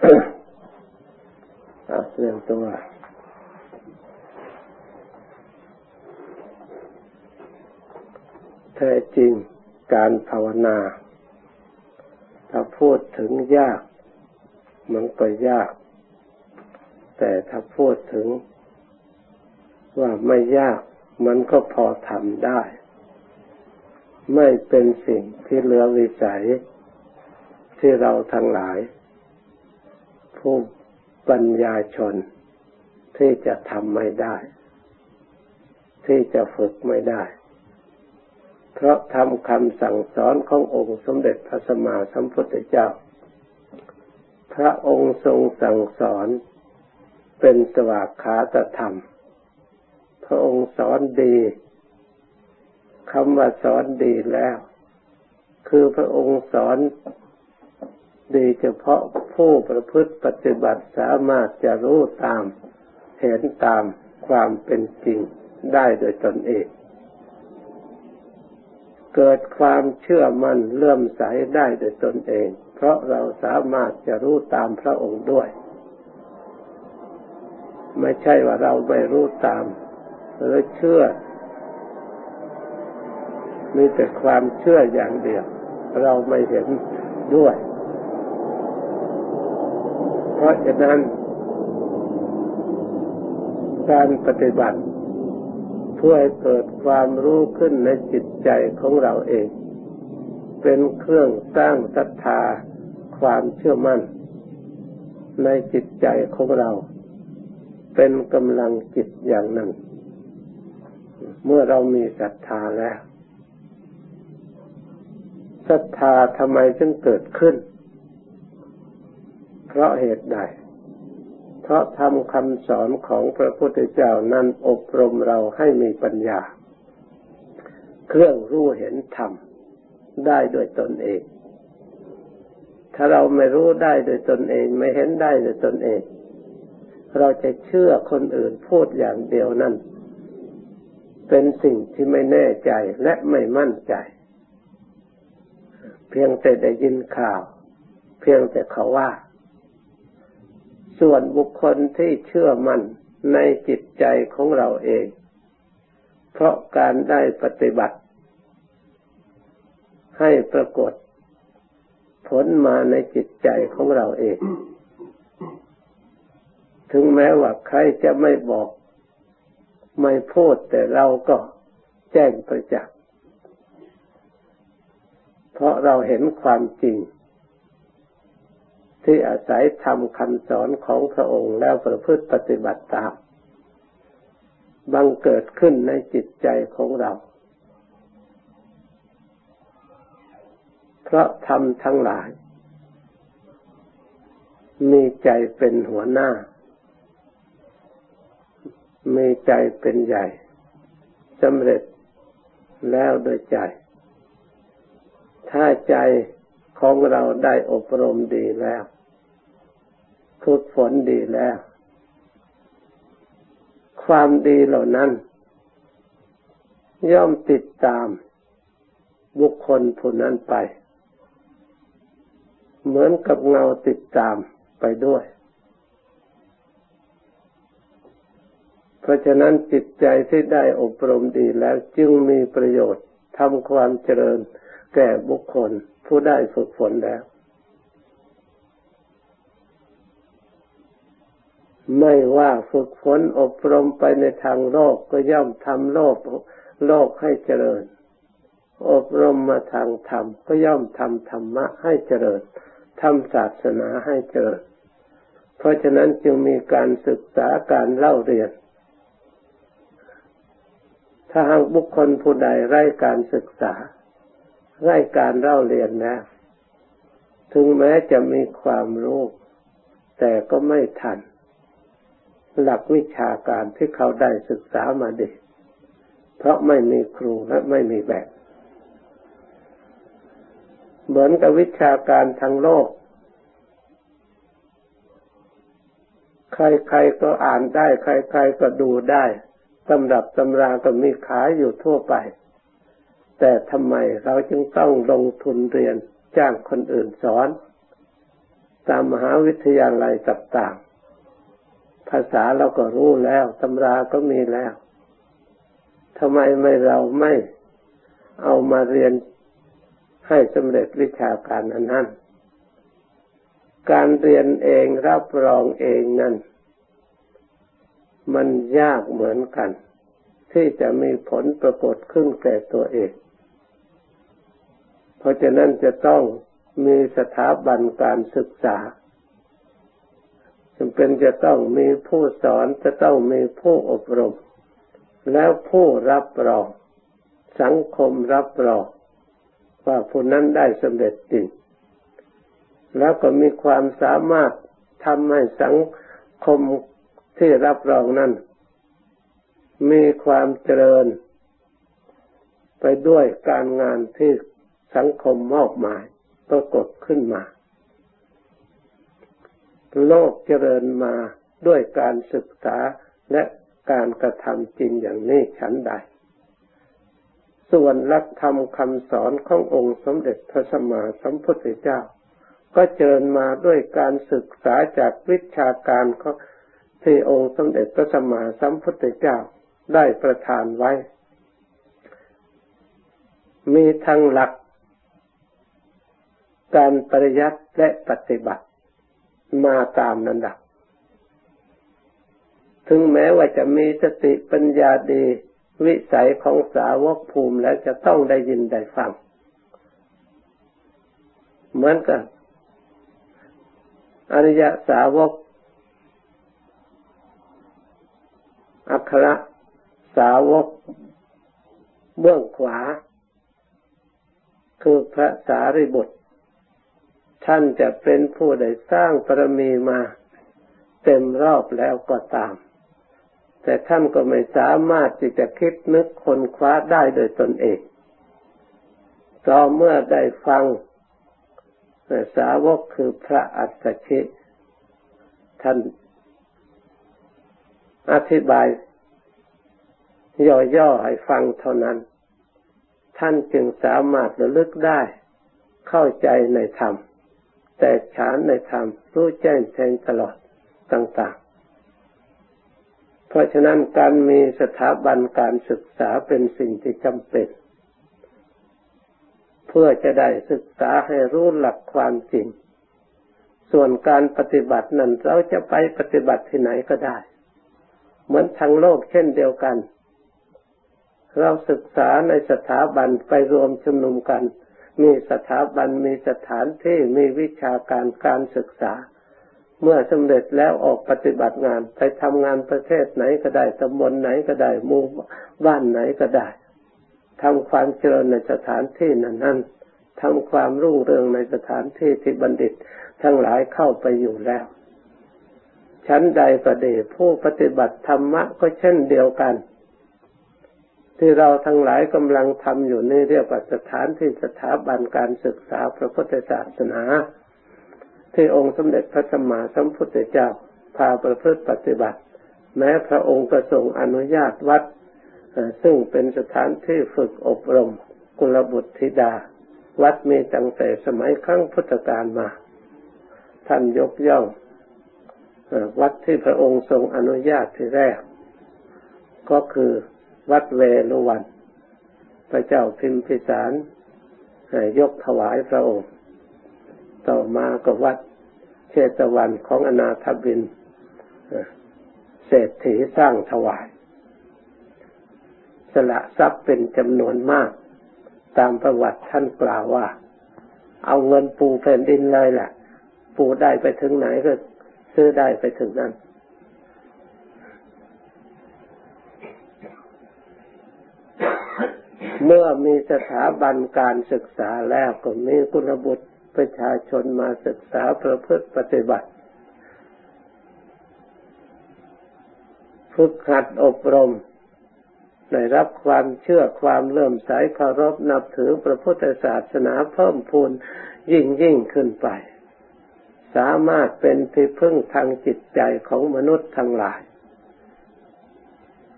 เรื่องตัวแท้จริงการภาวนา ถ้าพูดถึงยาก มันก็ยาก แต่ถ้าพูดถึงว่าไม่ยาก มันก็พอทำได้ ไม่เป็นสิ่งที่เหลือวิสัยที่เราทั้งหลาย ผู้ปัญญาชน ที่จะทำไม่ได้ ที่จะฝึกไม่ได้ เพราะทำคำสั่งสอนขององค์สมเด็จพระสัมมาสัมพุทธเจ้า พระองค์ทรงสั่งสอนเป็นสวากขาตธรรม พระองค์สอนดีคำว่าสอนดีแล้ว คือพระองค์สอน ดีเฉพาะผู้ประพฤติปฏิบัติสามารถจะรู้ตาม เห็นตามความเป็นจริงได้โดยตนเอง เกิดความเชื่อมั่นเลื่อมใสได้โดยตนเอง เพราะเราสามารถจะรู้ตามพระองค์ด้วย ไม่ใช่ว่าเราไม่รู้ตามหรือเชื่อมีแต่ความเชื่ออย่างเดียว เราไม่เห็นด้วย เพราะฉะนั้น การปฏิบัติเพื่อให้เกิดความรู้ขึ้นในจิตใจของเราเอง เป็นเครื่องสร้างศรัทธาความเชื่อมั่น ในจิตใจของเรา เป็นกำลังจิตอย่างหนึ่ง เมื่อเรามีศรัทธาแล้วศรัทธาทำไมจึงเกิดขึ้น เพราะเหตุใด เพราะทำคำสอนของพระพุทธเจ้านั้นอบรมเราให้มีปัญญา เครื่องรู้เห็นธรรมได้โดยตนเอง ถ้าเราไม่รู้ได้โดยตนเอง ไม่เห็นได้โดยตนเอง เราจะเชื่อคนอื่นพูดอย่างเดียวนั้นเป็นสิ่งที่ไม่แน่ใจและไม่มั่นใจ เพียงแต่ได้ยินข่าว เพียงแต่เขาว่า ส่วนบุคคลที่เชื่อมั่นในจิตใจของเราเอง เพราะการได้ปฏิบัติ ให้ปรากฏ ผลมาในจิตใจของเราเอง ถึงแม้ว่าใครจะไม่บอก ไม่พูดแต่เราก็แจ้งประจักษ์เพราะเราเห็นความจริง ที่อาศัยทำคำสอนของพระองค์แล้วประพฤติปฏิบัติตาม บังเกิดขึ้นในจิตใจของเรา เพราะทำทั้งหลาย มีใจเป็นหัวหน้า มีใจเป็นใหญ่สำเร็จแล้วโดยใจ ถ้าใจของเราได้อบรมดีแล้ว ฝึกฝนดีแล้ว ความดีเหล่านั้น ย่อมติดตามบุคคลผู้นั้นไป เหมือนกับเงาติดตามไปด้วย เพราะฉะนั้นจิตใจที่ได้อบรมดีแล้วจึงมีประโยชน์ทำความเจริญแก่บุคคลผู้ได้ฝึกฝนแล้ว ไม่ว่าฝึกฝนอบรมไปในทางโลกก็ย่อมทำโลกโลกให้เจริญ อบรมมาทางธรรม ก็ย่อมทำธรรมะให้เจริญทำศาสนาให้เจริญ เพราะฉะนั้นจึงมีการศึกษาการเล่าเรียน ถ้าหากบุคคลผู้ใดไร้การศึกษา ไร้การเล่าเรียนนะถึงแม้จะมีความรู้ แต่ก็ไม่ทัน หลักวิชาการที่เขาได้ศึกษามาดี เพราะไม่มีครูและไม่มีแบบ เหมือนกับวิชาการทางโลก ใครๆก็อ่านได้ ใครๆก็ดูได้ตำรับตำราก็มีขายอยู่ทั่วไป แต่ทำไมเราจึงต้องลงทุนเรียนจ้างคนอื่นสอน ตามมหาวิทยาลัยต่างๆ ภาษาเราก็รู้แล้วตำราก็มีแล้วทำไมไม่เราไม่เอามาเรียนให้สำเร็จวิชาการนั้นนั้น การเรียนเองรับรองเองนั้นมันยากเหมือนกัน ที่จะมีผลปรากฏขึ้นแก่ตัวเอง เพราะฉะนั้นจะต้องมีสถาบันการศึกษา จำเป็นจะต้องมีผู้สอนจะต้องมีผู้อบรม แล้วผู้รับรอง สังคมรับรองว่าผู้นั้นได้สำเร็จจริงแล้วก็มีความสามารถทำให้สังคมที่รับรองนั้นมีความเจริญ ไปด้วยการงานที่สังคมมอบหมายปรากฏขึ้นมา โลกเจริญมาด้วยการศึกษาและการกระทำจริงอย่างนี้ฉันใด ส่วนหลักธรรมคำสอนขององค์สมเด็จพระสัมมาสัมพุทธเจ้า ก็เจริญมาด้วยการศึกษาจากวิชาการของที่องค์สมเด็จพระสัมมาสัมพุทธเจ้าได้ประทานไว้ มีทั้งหลัก การปริยัติและปฏิบัติ มาตามนันดับ ถึงแม้ว่าจะมีสติปัญญาดี วิสัยของสาวกภูมิแล้วจะต้องได้ยินได้ฟัง เหมือนกันอริยสาวก อัครสาวก เบื้องขวา คือพระสารีบุตร ท่านจะเป็นผู้ได้สร้างปรมีมาเต็มรอบแล้วก็ตาม แต่ท่านก็ไม่สามารถที่จะคิดนึกคนคว้าได้โดยตนเองต่อเมื่อได้ฟังสาวกคือพระอัสสชิท่านอธิบาย ย่อๆให้ฟังเท่านั้น ท่านจึงสามารถระลึกได้ เข้าใจในธรรม แต่ฉานในธรรมรู้แจ้งแทงตลอดต่าง ๆ เพราะฉะนั้นการมีสถาบันการศึกษาเป็นสิ่งที่จำเป็น เพื่อจะได้ศึกษาให้รู้หลักความจริง ส่วนการปฏิบัตินั้นเราจะไปปฏิบัติที่ไหนก็ได้ เหมือนทางโลกเช่นเดียวกัน เราศึกษาในสถาบันไปรวมชุมนุมกัน มีสถาบันมีสถานที่มีวิชาการการศึกษา เมื่อสำเร็จแล้วออกปฏิบัติงานไปทำงานประเทศไหนก็ได้ตำบลไหนก็ได้หมู่บ้านไหนก็ได้ทำความเจริญในสถานที่นั้นนั้นทำความรุ่งเรืองในสถานที่ที่บัณฑิต ทั้งหลายเข้าไปอยู่แล้ว ชั้นใดประเดผู้ปฏิบัติธรรมะก็เช่นเดียวกัน ที่เราทั้งหลายกำลังทำอยู่นี่เรียกว่าสถานที่สถาบันการศึกษาพระพุทธศาสนา ที่องค์สมเด็จพระสัมมาสัมพุทธเจ้าพาประพฤติปฏิบัติ แม้พระองค์ประสงค์อนุญาตวัด ซึ่งเป็นสถานที่ฝึกอบรม กุลบุตรธิดา วัดมีตั้งแต่สมัยครั้งพุทธกาลมา ท่านยกย่องวัดที่พระองค์ทรงอนุญาตที่แรก ก็คือ วัดเวลุวัน พระเจ้าพิมพิสารยกถวายพระองค์ ต่อมาก็วัดเชตวันของอนาถบินเศรษฐีสร้างถวาย สละทรัพย์เป็นจำนวนมาก ตามประวัติท่านกล่าวว่า เอาเงินปูแผ่นดินเลยแหละ ปูได้ไปถึงไหนก็ซื้อได้ไปถึงนั้น เมื่อมีสถาบันการศึกษาแล้วก็มีคุณบุตรประชาชนมาศึกษาประพฤติปฏิบัติฝึกหัดอบรม ได้รับความเชื่อความเลื่อมใสเคารพนับถือพระพุทธศาสนาเพิ่มพูนยิ่งยิ่งขึ้นไป สามารถเป็นที่พึ่งทางจิตใจของมนุษย์ทั้งหลาย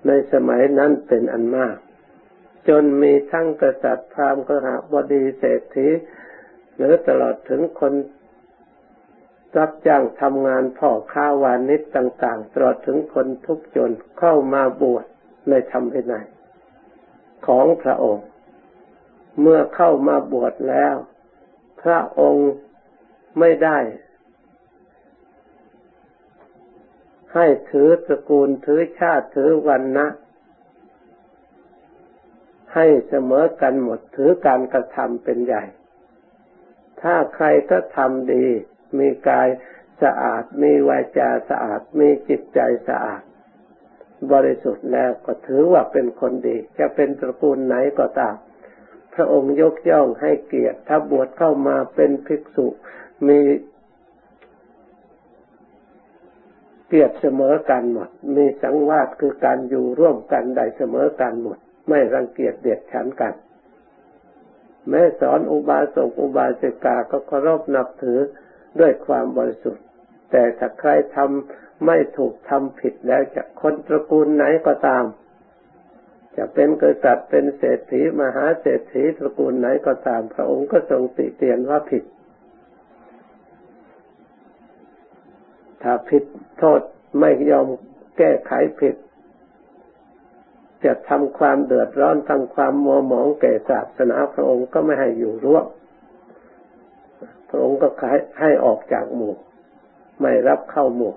ในสมัยนั้นเป็นอันมาก จนมีทั้งกษัตริย์พราหมณ์กหบดีเศรษฐีหรือตลอดถึงคนรับจ้างทำงานพ่อค้าวานิชต่าง ๆ ตลอดถึงคนทุกจนเข้ามาบวชในธรรมวินัยของพระองค์ เมื่อเข้ามาบวชแล้ว พระองค์ไม่ได้ ให้ถือตระกูลถือชาติถือวันนะ ให้เสมอกันหมดถือการกระทำเป็นใหญ่ ถ้าใครก็ทำดี มีกายสะอาด มีวาจาสะอาด มีจิตใจสะอาด บริสุทธิ์แล้วก็ถือว่าเป็นคนดี จะเป็นตระกูลไหนก็ตาม พระองค์ยกย่องให้เกียรติถ้าบวชเข้ามาเป็นภิกษุ มีเกียรติเสมอกันหมด มีสังวาสคือการอยู่ร่วมกันได้เสมอกันหมด ไม่รังเกียจเดียดฉันกัน แม้สอนอุบาสกอุบาสิกาก็เคารพนับถือด้วยความบริสุทธิ์ แต่ถ้าใครทำไม่ถูกทำผิดแล้วจะคนตระกูลไหนก็ตาม จะเป็นกษัตริย์เป็นเศรษฐีมหาเศรษฐีตระกูลไหนก็ตาม พระองค์ก็ทรงติเตียนว่าผิด ถ้าผิดโทษไม่ยอมแก้ไขผิด จะทำความเดือดร้อนทำความมัวหมองแก่ศาสนาพระองค์ก็ไม่ให้อยู่ร่วมพระองค์ก็ให้ออกจากหมู่ ไม่รับเข้าหมู่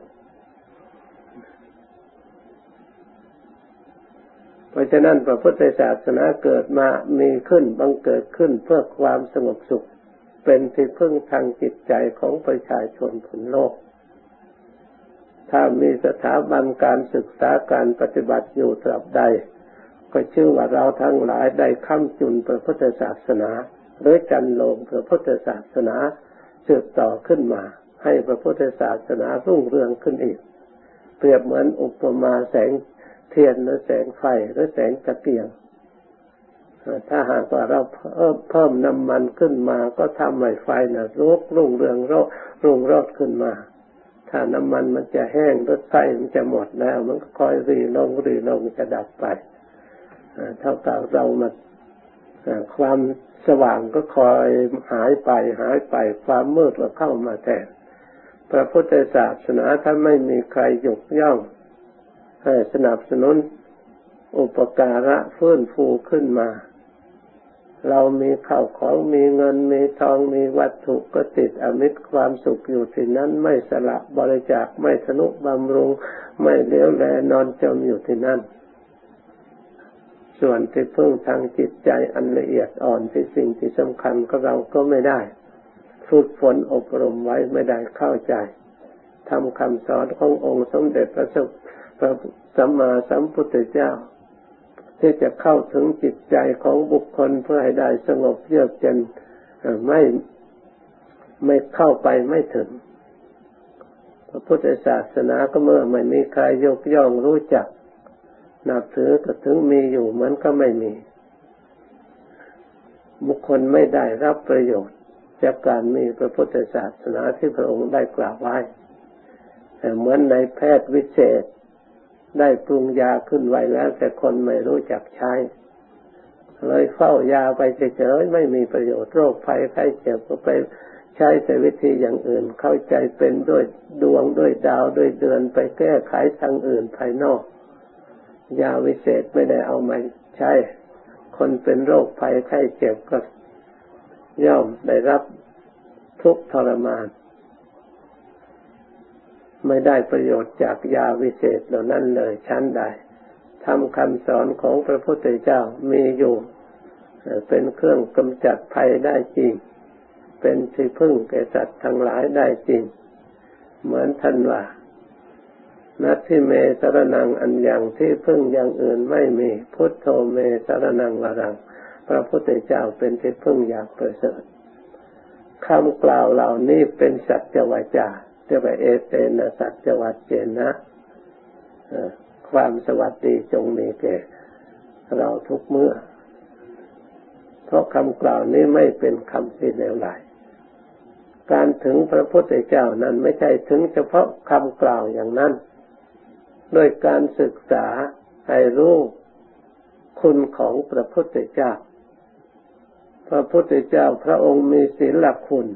เพราะฉะนั้นพระพุทธศาสนาเกิดมามีขึ้นบังเกิดขึ้นเพื่อความสงบสุข เป็นที่พึ่งทางจิตใจของประชาชนผลโลก ถ้ามีสถาบันการศึกษาการปฏิบัติอยู่ตราบใด ก็ชื่อว่าเราทั้งหลายได้ค้ำจุนพระพุทธศาสนา หรือจันลงพระพุทธศาสนาสืบต่อขึ้นมา ให้พระพุทธศาสนารุ่งเรืองขึ้นอีก เปรียบเหมือนอุปมาแสงเทียนหรือแสงไฟหรือแสงตะเกียง ถ้าหากว่าเราเพิ่มน้ำมันขึ้นมา ก็ทำให้ไฟนะรุกรุ่งเรืองรรุ่งรอดขึ้นมา ถ้าน้ำมันมันจะแห้งรถไฟมันจะหมดแล้ว มันก็คอยรีลงรีลงจะดับไป เท่ากับเรามาความสว่างก็คอยหายไปหายไปความมืดก็เข้ามาแทนพระพุทธศาสนาถ้าไม่มีใครยกย่องให้สนับสนุนอุปการะเฟื้นฟูขึ้นมา เรามีข้าวของมีเงินมีทองมีวัตถุก็ติดอมิตรความสุขอยู่ที่นั้นไม่สละบริจาคไม่ทนุบำรุง ไม่เลี้ยวแลนอนจมอยู่ที่นั่น ส่วนที่พึ่งทางจิตใจอันละเอียดอ่อนที่สิ่งที่สำคัญก็เราก็ไม่ได้ ฝึกฝนอบรมไว้ไม่ได้เข้าใจทำคำสอนขององค์สมเด็จพระสัมมาสัมพุทธเจ้า ที่จะเข้าถึงจิตใจของบุคคลเพื่อให้ได้สงบเยือกเย็นไม่ไม่เข้าไปไม่ถึง พระพุทธศาสนาก็เมื่อไม่มีใครยกย่องรู้จัก นับถือก็ถึงมีอยู่มันก็ไม่มี บุคคลไม่ได้รับประโยชน์ จากการมีพระพุทธศาสนาที่พระองค์ได้กล่าวไว้แต่เหมือนในแพทย์วิเศษ ได้ปรุงยาขึ้นไว้แล้ว แต่คนไม่รู้จักใช้ เลยเฝ้ายาไปเฉยๆไม่มีประโยชน์โรคภัยไข้เจ็บก็ไปใช้แต่วิธีอย่างอื่นเข้าใจเป็นด้วยดวงด้วยดาวด้วยเดือนไปแก้ไขทางอื่นภายนอก ยาวิเศษไม่ได้เอามาใช้ คนเป็นโรคภัยไข้เจ็บก็ย่อมได้รับทุกทรมาน ไม่ได้ประโยชน์จากยาวิเศษเหล่านั้นเลยชั้นใดทำคำสอนของพระพุทธเจ้ามีอยู่เป็นเครื่องกำจัดภัยได้จริง เป็นที่พึ่งแก่สัตว์ทั้งหลายได้จริง เหมือนท่านว่า นัตทิเมสรนังอันอย่างที่พึ่งอย่างอื่นไม่มีพุทโธเมสรนังวรัง พระพุทธเจ้าเป็นที่พึ่งอย่างประเสริฐคำกล่าวเหล่านี้เป็นสัจวาจาเรียกว่าเอเตนะสัจวัจเจนะความสวัสดีจงมีแก่เราทุกเมื่อ เพราะคำกล่าวนี้ไม่เป็นคำที่เลวไหลการถึงพระพุทธเจ้านั้นไม่ใช่ถึงเฉพาะคำกล่าวอย่างนั้น ดยการศึกษาให้รู้คุณของพระพุทธเจ้า พระพุทธเจ้าพระองค์มีศีลคุณ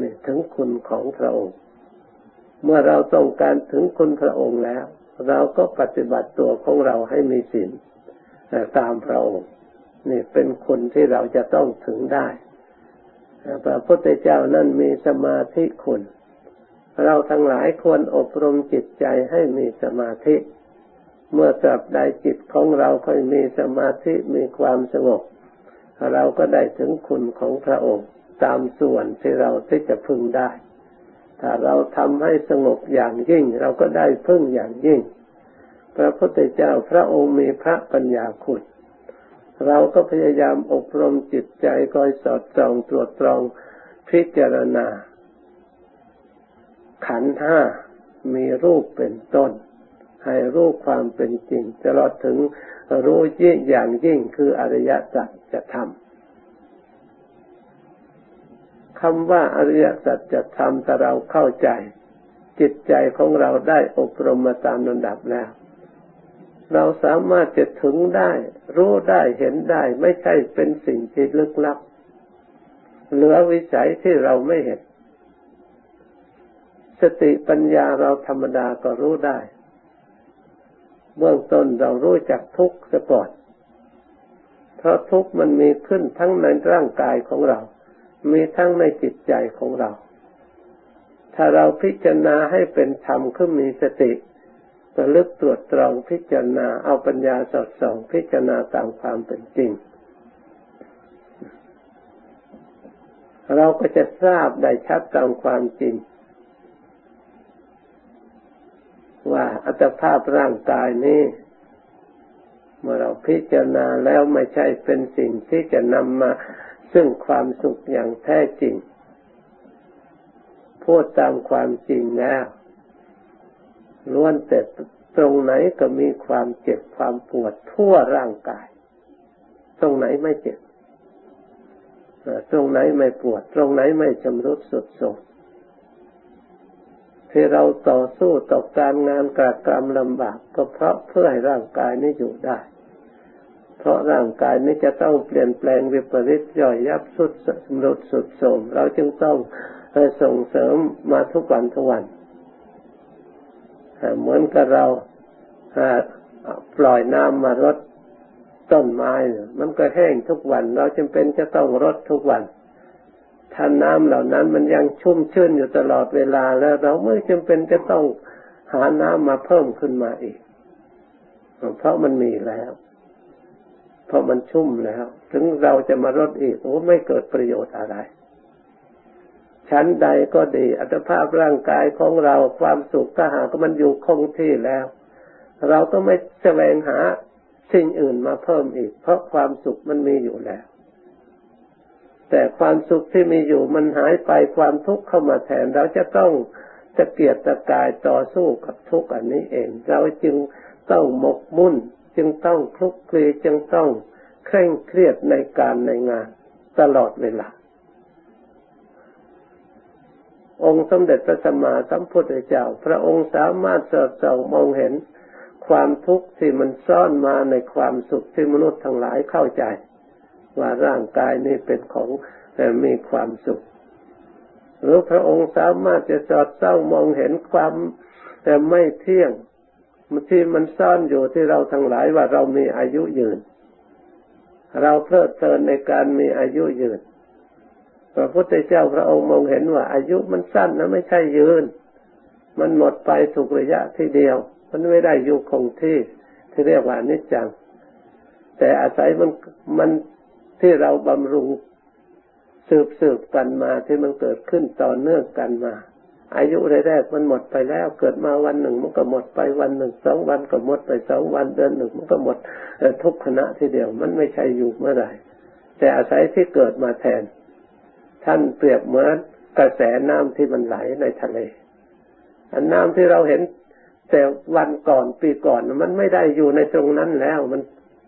นี่ถึงคุณของพระองค์ เมื่อเราต้องการถึงคุณพระองค์แล้ว เราก็ปฏิบัติตัวของเราให้มีศีลตามพระองค์นี่เป็นคนที่เราจะต้องถึงได้พระพุทธเจ้านั่นมีสมาธิคุณ เราทั้งหลายควรอบรมจิตใจให้มีสมาธิ เมื่อตราบใดจิตของเราค่อยมีสมาธิมีความสงบ เราก็ได้ถึงคุณของพระองค์ตามส่วนที่เราที่จะพึงได้ ถ้าเราทำให้สงบอย่างยิ่ง เราก็ได้พึ่งอย่างยิ่ง พระพุทธเจ้าพระองค์มีพระปัญญาคุณเราก็พยายามอบรมจิตใจคอยสอดส่องตรวจตรองพิจารณา ขันห้ามีรูปเป็นต้น ให้รู้ความเป็นจริงตลอดถึงรู้ยิ่งอย่างยิ่งคืออริยสัจจะทำคำว่าอริยสัจจะทำถ้าเราเข้าใจ จิตใจของเราได้อบรมมาตามลำดับแล้ว เราสามารถจะถึงได้ รู้ได้เห็นได้ ไม่ใช่เป็นสิ่งที่ลึกลับ เหลือวิสัยที่เราไม่เห็น สติปัญญาเราธรรมดาก็รู้ได้ เบื้องต้นเรารู้จักทุกข์ซะก่อน เพราะทุกข์มันมีขึ้นทั้งในร่างกายของเรา มีทั้งในจิตใจของเรา ถ้าเราพิจารณาให้เป็นธรรมขึ้นมีสติระลึกตรวจตรองพิจารณาเอาปัญญาสอดส่องพิจารณาตามความเป็นจริง เราก็จะทราบได้ชัดตามความจริง ว่าอัตภาพร่างกายนี้ เมื่อเราพิจารณาแล้วไม่ใช่เป็นสิ่งที่จะนำมาซึ่งความสุขอย่างแท้จริง พูดตามความจริงแล้วล้วนแต่ตรงไหนก็มีความเจ็บความปวดทั่วร่างกาย ตรงไหนไม่เจ็บ ตรงไหนไม่ปวด ตรงไหนไม่ชำรุดสุดโทรม ที่เราต่อสู้ต่อการงานกรกรรมลำบากก็เพราะเพื่อให้ร่างกายนี้อยู่ได้ เพราะร่างกายนี้จะต้องเปลี่ยนแปลงวิปริตย่อยยับสุดสมรุดสุดโทรมเราจึงต้องส่งเสริมมาทุกวันทุกวันเหมือนกับเราปล่อยน้ำมารดต้นไม้ มันก็แห้งทุกวัน เราจำเป็นจะต้องรดทุกวัน ถ้าน้ำเหล่านั้นมันยังชุ่มชื่นอยู่ตลอดเวลาแล้วเราไม่จำเป็นจะต้องหาน้ำมาเพิ่มขึ้นมาอีก เพราะมันมีแล้ว เพราะมันชุ่มแล้ว ถึงเราจะมารดอีกโอ้ไม่เกิดประโยชน์อะไร ชั้นใดก็ดีอัตภาพร่างกายของเราความสุขก็หากมันอยู่คงที่แล้ว เราก็ไม่แสวงหาสิ่งอื่นมาเพิ่มอีก เพราะความสุขมันมีอยู่แล้ว แต่ความสุขที่มีอยู่มันหายไปความทุกข์เข้ามาแทน เราจะต้องตะเกียกตะกายต่อสู้กับทุกข์อันนี้เอง เราจึงต้องหมกมุ่น จึงต้องคลุกคลีจึงต้องเคร่งเครียดในการในงานตลอดเวลา องค์สมเด็จพระสัมมาสัมพุทธเจ้า พระองค์สามารถสอดส่องมองเห็นความทุกข์ที่มันซ่อนมาในความสุขที่มนุษย์ทั้งหลายเข้าใจ ว่าร่างกายนี้เป็นของแต่มีความสุข หรือพระองค์สามารถจะสอดส่องมองเห็นความแต่ไม่เที่ยงที่มันซ่อนอยู่ที่เราทั้งหลายว่าเรามีอายุยืน เราเพลิดเพลินในการมีอายุยืนพระพุทธเจ้าพระองค์มองเห็นว่า อายุมันสั้นนะไม่ใช่ยืน มันหมดไปถูกระยะทีเดียว มันไม่ได้อยู่คงที่ที่เรียกว่านิจจัง แต่อาศัยมันมัน ที่เราบำรุงสืบสืบกันมาที่มันเกิดขึ้นต่อเนื่องกันมา อายุแรกๆมันหมดไปแล้ว เกิดมาวันหนึ่งมันก็หมดไปวันหนึ่งสองวันก็หมดไปสองวันเดือนหนึ่งมันก็หมดทุกขณะทีเดียวมันไม่ใช่อยู่เมื่อไหร่แต่อาศัยที่เกิดมาแทน ท่านเปรียบเหมือนกระแสน้ำที่มันไหลในทะเล อันน้ำที่เราเห็นแต่วันก่อนปีก่อนมันไม่ได้อยู่ในตรงนั้นแล้วมัน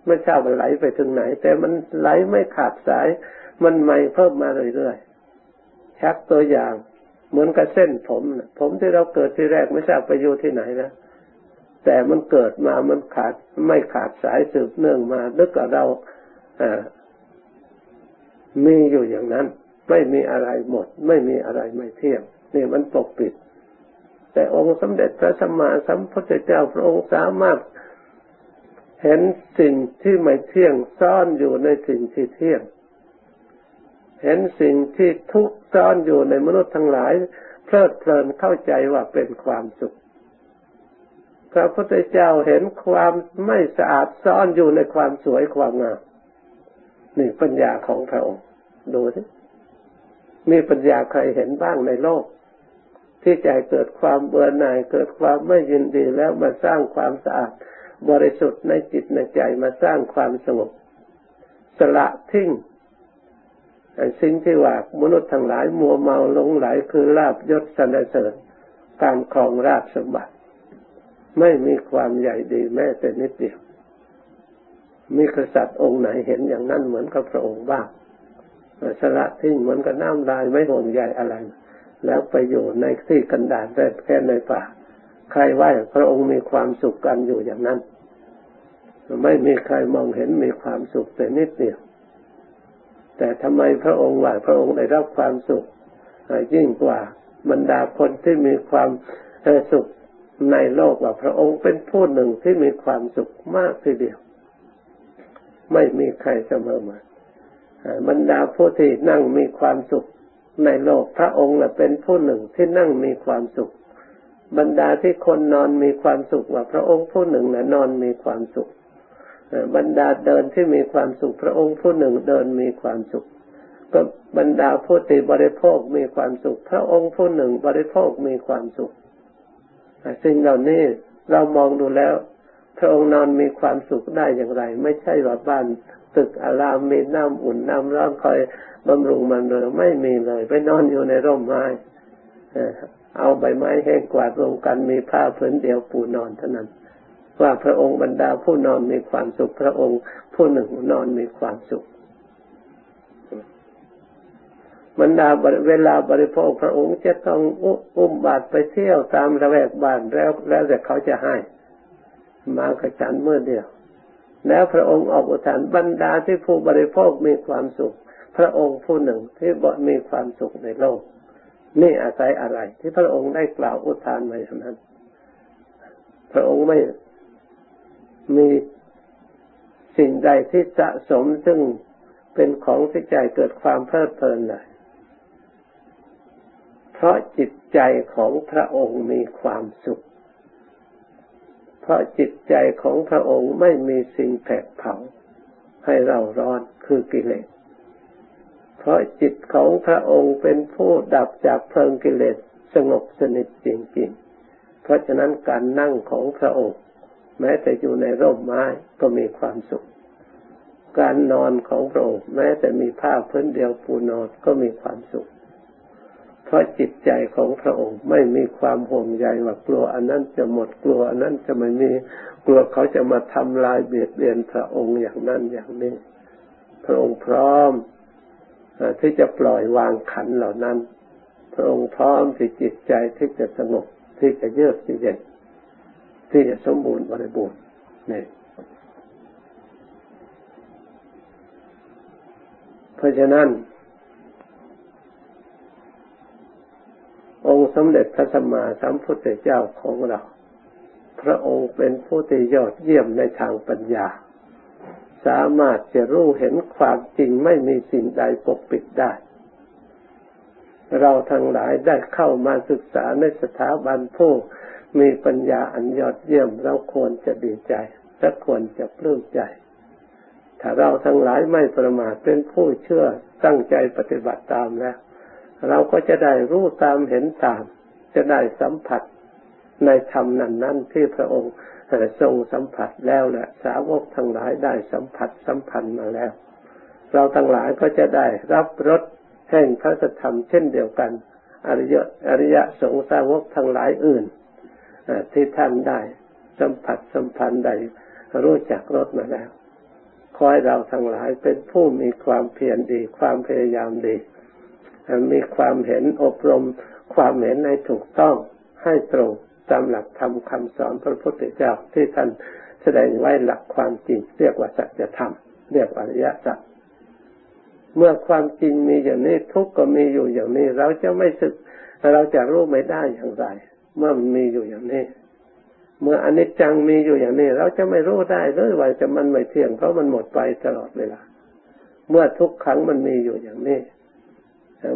ไม่ทราบมันไหลไปถึงไหน แต่มันไหลไม่ขาดสาย มันใหม่เพิ่มมาเรื่อยๆชักตัวอย่าง เหมือนกับเส้นผมผมที่เราเกิดที่แรกไม่ทราบไปอยู่ที่ไหนนะแต่มันเกิดมามันขาดไม่ขาดสายสืบเนื่องมาดึกกับเราอ่ามีอยู่อย่างนั้น ไม่มีอะไรหมด ไม่มีอะไรไม่เที่ยงนี่มันปกปิด แต่องค์สมเด็จพระสัมมาสัมพุทธเจ้าพระองค์สามารถ เห็นสิ่งที่ไม่เที่ยงซ่อนอยู่ในสิ่งที่เที่ยง เห็นสิ่งที่ทุกข์ซ่อนอยู่ในมนุษย์ทั้งหลาย เพลิดเพลินเข้าใจว่าเป็นความสุขพระพุทธเจ้าเห็นความไม่สะอาดซ่อนอยู่ในความสวยความงามนี่ปัญญาของพระองค์ดูสิมีปัญญาใครเห็นบ้างในโลก ที่ใจเกิดความเบื่อหน่ายเกิดความไม่ยินดีแล้วมาสร้างความสะอาด บริสุทธิ์ในจิตในใจมาสร้างความสงบ สละทิ้งสิ่งที่ว่ามนุษย์ทั้งหลายมัวเมาหลงไหลคือลาบยศสรรเสริญการครองราชสมบัติ ไม่มีความใหญ่ดีแม้แต่นิดเดียว มีกษัตริย์องค์ไหนเห็นอย่างนั้นเหมือนกับพระองค์บ้างสละทิ้งเหมือนกับน้ำลายไม่ห่วงใยอะไร แล้วไปอยู่ในที่กันดารแค่ในป่า ใครไหว่าพระองค์มีความสุขกันอยู่อย่างนั้น ไม่มีใครมองเห็นมีความสุขแต่นิดเดียว แต่ทำไมพระองค์ว่าพระองค์ได้รับความสุขยิ่งกว่าบรรดาคนที่มีความสุขในโลกว่าพระองค์เป็นผู้หนึ่งที่มีความสุขมากทีเดียว ไม่มีใครเสมอมาบรรดาผู้ที่นั่งมีความสุขในโลกพระองค์เป็นผู้หนึ่งที่นั่งมีความสุข บรรดาที่คนนอนมีความสุขว่าพระองค์ผู้หนึ่งนะนอนมีความสุขบรรดาเดินที่มีความสุข พระองค์ผู้หนึ่งเดินมีความสุข ก็บรรดาผู้ติบริโภคมีความสุข พระองค์ผู้หนึ่งบริโภคมีความสุขสิ่งเหล่านี้เรามองดูแล้ว พระองค์นอนมีความสุขได้อย่างไร ไม่ใช่ว่าบ้านตึกอารามมีน้ำอุ่นน้ำร้อนคอยบำรุงมันเลยไม่มีเลย ไปนอนอยู่ในร่มไม้ เอาใบไม้แห้งกวาดรวมกันมีผ้าผืนเดียวปูนอนเท่านั้น ว่าพระองค์บรรดาผู้นอนมีความสุขพระองค์ผู้หนึ่งนอนมีความสุขบรรดาเวลาบริโภคพระองค์จะต้องอุ้มบาตรไปเที่ยวตามระแวกบ้านแล้วแล้วแต่เขาจะให้ มากระจันเมื่อเดียว แล้วพระองค์ออกอุทานบรรดาที่ผู้บริโภคมีความสุข พระองค์ผู้หนึ่งที่บมีความสุขในโลก นี่อาศัยอะไร ที่พระองค์ได้กล่าวอุทานมาอย่างนั้น พระองค์ไม่มีสิ่งใดที่สะสมซึ่งเป็นของที่ใจเกิดความเพลิดเพลินเลยเพราะจิตใจของพระองค์มีความสุข เพราะจิตใจของพระองค์ไม่มีสิ่งแผดเผาให้เราร้อนคือกิเลส พราะจิตของพระองค์เป็นผู้ดับจากเพลิงกิเลสสงบสนิทจริงๆ เพราะฉะนั้นการนั่งของพระองค์ แม้แต่อยู่ในร่มไม้ก็มีความสุข การนอนของพระองค์แม้แต่มีผ้าพื้นเดียวปูนอนก็มีความสุข เพราะจิตใจของพระองค์ไม่มีความห่วงใยว่ากลัวอันนั้นจะหมดกลัวอันนั้นจะไม่มีกลัวเขาจะมาทำลายเบียดเบียนพระองค์อย่างนั้นอย่างนี้ พระองค์พร้อม ที่จะปล่อยวางขันเหล่านั้น พระองค์พร้อมที่จิตใจที่จะสงบที่จะเยือกเย็นที่จะสมบูรณ์บริบูรณ์นี่เพราะฉะนั้น องค์สมเด็จพระสัมมาสัมพุทธเจ้าของเรา พระองค์เป็นผู้ที่ยอดเยี่ยมในทางปัญญา สามารถจะรู้เห็นความจริงไม่มีสิ่งใดปกปิดได้ เราทั้งหลายได้เข้ามาศึกษาในสถาบันผู้มีปัญญาอันยอดเยี่ยมเราควรจะดีใจและควรจะปลื้มใจ ถ้าเราทั้งหลายไม่ประมาทเป็นผู้เชื่อตั้งใจปฏิบัติตามแล้ว เราก็จะได้รู้ตามเห็นตาม จะได้สัมผัสในธรรมนั้นนั้นที่พระองค์ ทรงสัมผัสแล้วแหละสาวกทั้งหลายได้สัมผัสสัมพันธ์มาแล้ว เราทั้งหลายก็จะได้รับรสแห่งพระธรรมเช่นเดียวกัน อริยอริยสงสาวกทั้งหลายอื่นที่ท่านได้สัมผัสสัมพันธ์ได้รู้จักรสมาแล้วคอยเราทั้งหลายเป็นผู้มีความเพียรดี ความพยายามดี มีความเห็นอบรม ความเห็นในถูกต้องให้ตรง ตามหลักธรรมคำสอนพระพุทธเจ้าที่ท่านแสดงไว้หลักความจริง เรียกว่าสัจธรรมเรียกอริยสัจเมื่อความจริงมีอย่างนี้ทุกข์ก็มีอยู่อย่างนี้ เราจะไม่สึก เราจะรู้ไม่ได้อย่างไร เมื่อมันมีอยู่อย่างนี้ เมื่ออนิจจังมีอยู่อย่างนี้ เราจะไม่รู้ได้เลยว่าจะมันไม่เที่ยงเพราะมันหมดไปตลอดเวลา เมื่อทุกครั้งมันมีอยู่อย่างนี้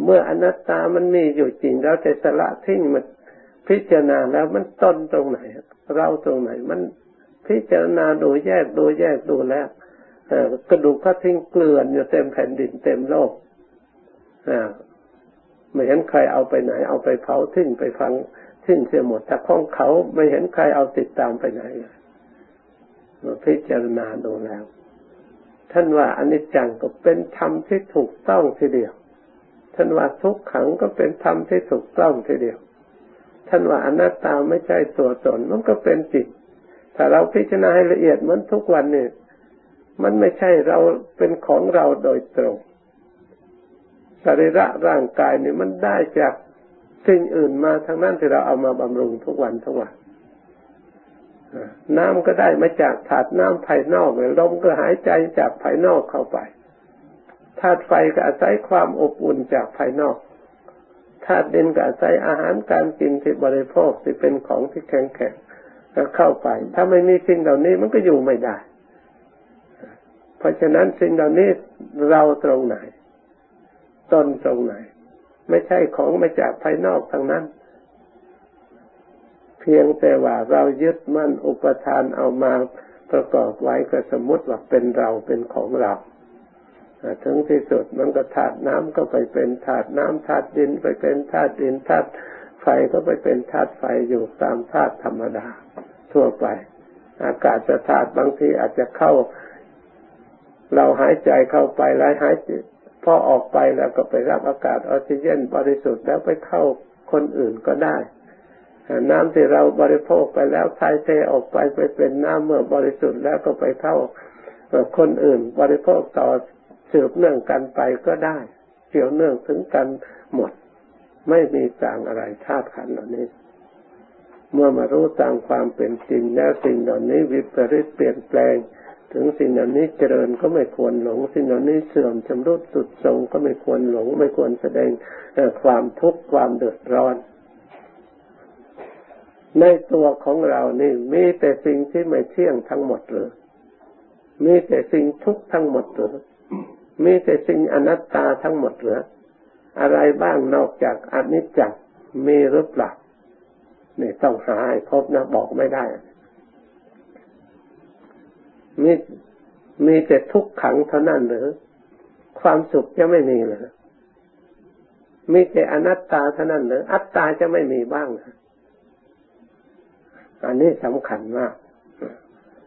เมื่ออนัตตามันมีอยู่จริง เราจะสละทิ้งมัน พิจารณาแล้วมันต้นตรงไหน เราตรงไหน มันพิจารณาดูแยกดูแยกดูแล้วกระดูกก็ทิ้งเกลื่อนอยู่เต็มแผ่นดินเต็มโลกไม่เห็นใครเอาไปไหน เอาไปเผาทิ้งไปฟังทิ้งเสียหมดแต่ของเขาไม่เห็นใครเอาติดตามไปไหนเลยพิจารณาดูแล้ว ท่านว่าอนิจจังก็เป็นธรรมที่ถูกต้องทีเดียว ท่านว่าทุกขังก็เป็นธรรมที่ถูกต้องทีเดียว ท่านว่าอนัตตาไม่ใช่ตัวตนมันก็เป็นจริงถ้าเราพิจารณาให้ละเอียดเหมือนทุกวันนี่มันไม่ใช่เราเป็นของเราโดยตรงสรีระร่างกายนี่มันได้จากสิ่งอื่นมาทั้งนั้นที่เราเอามาบำรุงทุกวันทุกวันน้ำก็ได้มาจากถาดน้ำภายนอกลมก็หายใจจากภายนอกเข้าไปธาตุไฟก็อาศัยความอบอุ่นจากภายนอก ธาตุดินก็อาศัยอาหารการกินที่บริโภคที่เป็นของที่แข็งแข็งก็เข้าไป ถ้าไม่มีสิ่งเหล่านี้มันก็อยู่ไม่ได้ เพราะฉะนั้นสิ่งเหล่านี้เราตรงไหนต้นตรงไหน ไม่ใช่ของมาจากภายนอกทางนั้น เพียงแต่ว่าเรายึดมั่นอุปทานเอามาประกอบไว้ก็สมมติว่าเป็นเราเป็นของเรา ถึงที่สุดมันก็ธาตุน้ำก็ไปเป็นธาตุน้ำธาตุดินไปเป็นธาตุดินธาตุไฟก็ไปเป็นธาตุไฟอยู่ตามธาตุธรรมดา ทั่วไป อากาศจะธาตุบางทีอาจจะเข้า เราหายใจเข้าไปแล้วหายพอออกไปแล้วก็ไปรับอากาศออกซิเจนบริสุทธิ์แล้วไปเข้าคนอื่นก็ได้ น้ำที่เราบริโภคไปแล้วทายเทออกไปไปเป็นน้ำเมื่อบริสุทธิ์แล้วก็ไปเข้าคนอื่น บริโภคต่อ สืบเนื่องกันไปก็ได้เกี่ยวเนื่องถึงกันหมด ไม่มีต่างอะไรธาตุขันเหล่านี้ เมื่อมารู้ตามความเป็นจริงแล้วสิ่งเหล่านี้วิปริตเปลี่ยนแปลง ถึงสิ่งเหล่านี้เจริญก็ไม่ควรหลง สิ่งเหล่านี้เสื่อมชำรุดสุดทรงก็ไม่ควรหลง ไม่ควรแสดงความทุกข์ความเดือดร้อนในตัวของเรานี่มีแต่สิ่งที่ไม่เที่ยงทั้งหมดหรือมีแต่สิ่งทุกข์ทั้งหมดหรือ มีแต่สิ่งอนัตตาทั้งหมดหรือ อะไรบ้างนอกจากอนิจจังมีหรือเปล่านี่ต้องหาให้พบนะบอกไม่ได้มีมีแต่ทุกขังเท่านั้นหรือ ความสุขจะไม่มีเลยมีแต่อนัตตาเท่านั้นหรือ อัตตาจะไม่มีบ้างอันนี้สำคัญมาก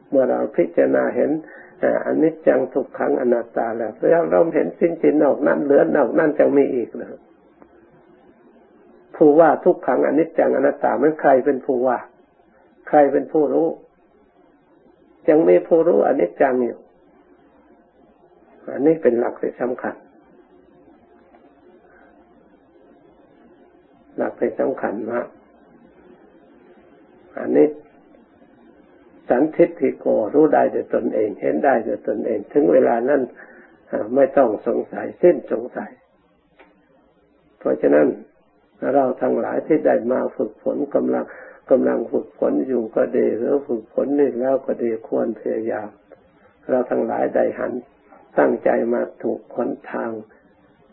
เมื่อเราพิจารณาเห็น อันนี้จังทุกขังอนัตตาแล้วแล้วเราเห็นสิ่งที่นอกนั้นเหลือนอกนั้นจะมีอีกเลยผู้ว่าทุกขังอนิจจังอนัตตามันใครเป็นผู้ว่า ใครเป็นผู้รู้ยังมีผู้รู้อนิจจังอยู่อันนี้เป็นหลักที่สำคัญ หลักที่สำคัญมากอันนี้ สันทิฏฐิโกรู้ได้โดยตนเอง เห็นได้โดยตนเอง ถึงเวลานั้นไม่ต้องสงสัยสิ้นสงสัย เพราะฉะนั้นเราทั้งหลายที่ได้มาฝึกฝนกำลังกำลังฝึกฝนอยู่ก็ดีหรือฝึกฝนนี่แล้วก็ดีควรพยายาม เราทั้งหลายได้หันตั้งใจมาถูกขนทาง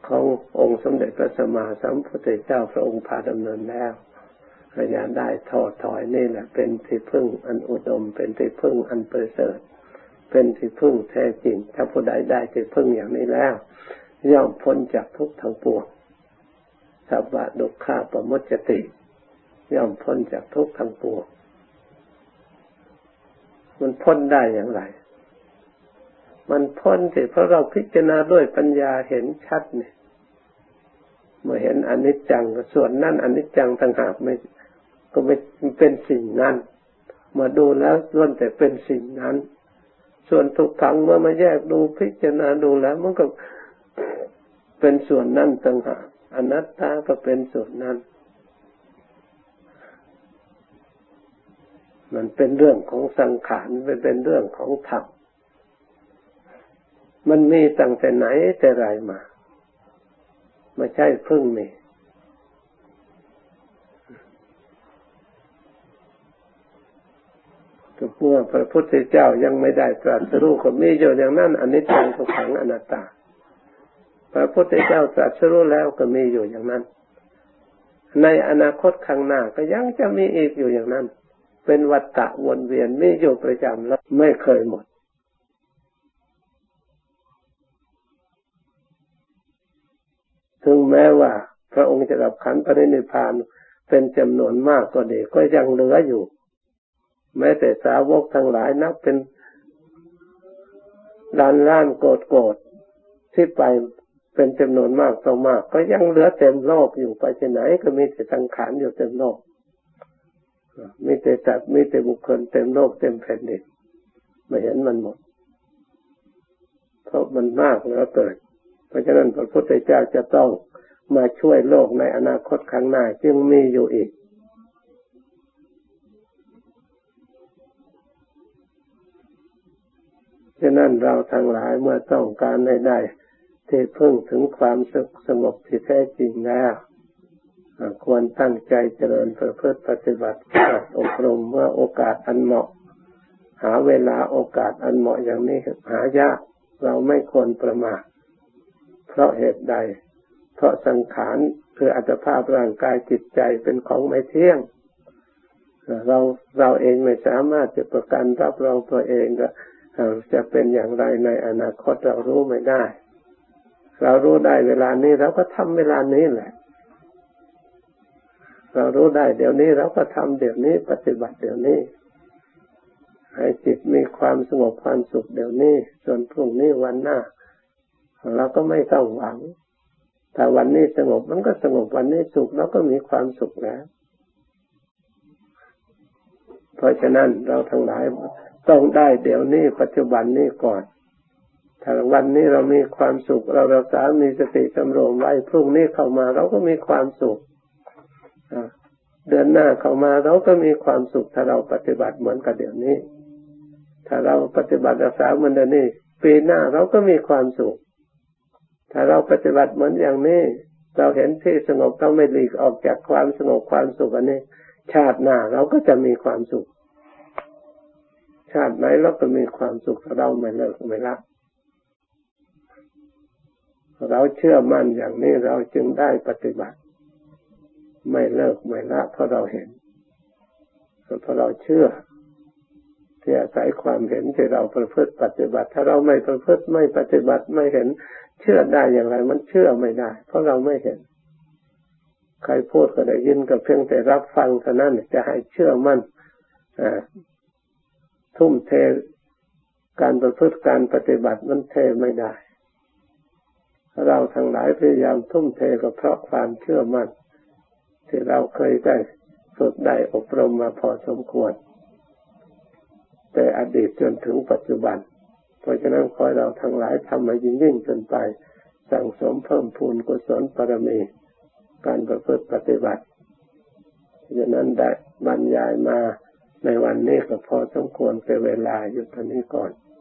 ขององค์สมเด็จพระสัมมาสัมพุทธเจ้าพระองค์พาดำเนินแล้ว พยายามได้ทอดถอยนี่แหละ เป็นที่พึ่งอันอุดม เป็นที่พึ่งอันประเสริฐ เป็นที่พึ่งแท้จริง ถ้าผู้ใดได้ที่พึ่งอย่างนี้แล้ว ย่อมพ้นจากทุกข์ทั้งปวงสัพพะดุขาปมุจติ ย่อมพ้นจากทุกข์ทั้งปวงมันพ้นได้อย่างไร มันพ้นสิเพราะเราพิจารณาด้วยปัญญาเห็นชัดเนี่ยเมื่อเห็นอนิจจังส่วนนั้นอนิจจังต่างหากไม่ ก็ไม่เป็นสิ่งนั้น มาดูแล้วล้วนแต่เป็นสิ่งนั้น ส่วนทุกขังเมื่อมาแยกดูพิจารณาดูแล้ว มันก็เป็นส่วนนั้นต่างหากอนัตตาก็เป็นส่วนนั้น มันเป็นเรื่องของสังขารมันเป็นเรื่องของธรรมมันมีตั้งแต่ไหนแต่ไรมา ไม่ใช่เพิ่งมี เมื่อพระพุทธเจ้ายังไม่ได้ตรัสรู้ก็มีอยู่อย่างนั้นอันนี้จังทุกขังอนัตตา พระพุทธเจ้าตรัสรู้แล้วก็มีอยู่อย่างนั้น ในอนาคตข้างหน้าก็ยังจะมีอีกอยู่อย่างนั้น เป็นวัฏฏะวนเวียนมีอยู่ประจำแล้วไม่เคยหมดถึงแม้ว่า พระองค์จะรับขันปรินิพานเป็นจำนวนมากก็ดีก็ยังเหลืออยู่ แม้แต่สาวกทั้งหลายนับเป็นล้านล้านโกดโกดที่ไปเป็นจำนวนมากต่อมาก ก็ยังเหลือเต็มโลกอยู่ไปที่ไหน ก็มีแต่สังขารอยู่เต็มโลกมีแต่จัดมีแต่บุคคลเต็มโลกเต็มแผ่นดินไม่เห็นมันหมด เพราะมันมากแล้วเกิด เพราะฉะนั้นพระพุทธเจ้าจะต้องมาช่วยโลกในอนาคตข้างหน้า จึงมีอยู่อีก ฉะนั้นเราทั้งหลายเมื่อต้องการได้ได้ที่พึ่งถึงความสุขสงบที่แท้จริงแล้วควรตั้งใจเจริญประพฤติปฏิบัติอบรมเมื่อโอกาสอันเหมาะ หาเวลาโอกาสอันเหมาะอย่างนี้หายากเราไม่ควรประมาทเพราะเหตุใด เพราะสังขารคืออัตภาพร่างกายจิตใจเป็นของไม่เที่ยง เราเราเองไม่สามารถจะประกันรับรองตัวเอง จะเป็นอย่างไรในอนาคตเรารู้ไม่ได้ เรารู้ได้เวลานี้เราก็ทำเวลานี้แหละ เรารู้ได้เดี๋ยวนี้เราก็ทำเดี๋ยวนี้ ปฏิบัติเดี๋ยวนี้ ให้จิตมีความสงบความสุขเดี๋ยวนี้ส่วนพรุ่งนี้วันหน้า เราก็ไม่ต้องหวังถ้าวันนี้สงบมันก็สงบวันนี้สุขเราก็มีความสุขแล้ว เพราะฉะนั้นเราทั้งหลาย ต้องได้เดี๋ยวนี้ปัจจุบันนี้ก่อนถ้าวันนี้เรามีความสุข เราเราสามีสติสำรวมไว้พรุ่งนี้เข้ามาเราก็มีความสุขเดือนหน้าเข้ามาเราก็มีความสุข ถ้าเราปฏิบัติเหมือนกับเดี๋ยวนี้ ถ้าเราปฏิบัติรักษาเหมือนเดี๋ยวนี้ ปีหน้าเราก็มีความสุข ถ้าเราปฏิบัติเหมือนอย่างนี้ เราเห็นที่สงบเราไม่หลีกออกจากความสงบความสุขอันนี้ ชาติหน้าเราก็จะมีความสุข ชาติไหนเราก็มีความสุขเราไม่เลิกไม่ละเราเชื่อมั่นอย่างนี้เราจึงได้ปฏิบัติ ไม่เลิกไม่ละเพราะเราเห็นเพราะเราเชื่อ ที่อาศัยความเห็นที่เราประพฤติปฏิบัติ ถ้าเราไม่ประพฤติไม่ปฏิบัติไม่เห็น เชื่อได้อย่างไร มันเชื่อไม่ได้ เพราะเราไม่เห็น ใครพูดก็ได้ยินก็เพียงแต่รับฟังเท่านั้นจะให้เชื่อมั่น ทุ่มเทการประพฤติการปฏิบัติมันเทไม่ได้ เราทั้งหลายพยายามทุ่มเทก็เพราะความเชื่อมั่นที่เราเคยได้ฝึกได้อบรมมาพอสมควร แต่อดีตจนถึงปัจจุบัน เพราะฉะนั้นขอเราทั้งหลายทำมายิ่งยิ่งจนไป สั่งสมเพิ่มพูนกุศลปรมีการประพฤติปฏิบัติดังนั้นได้บรรยายมา ในวันนี้ก็พอสมควรเป็นเวลาอยู่ตอนนี้ก่อน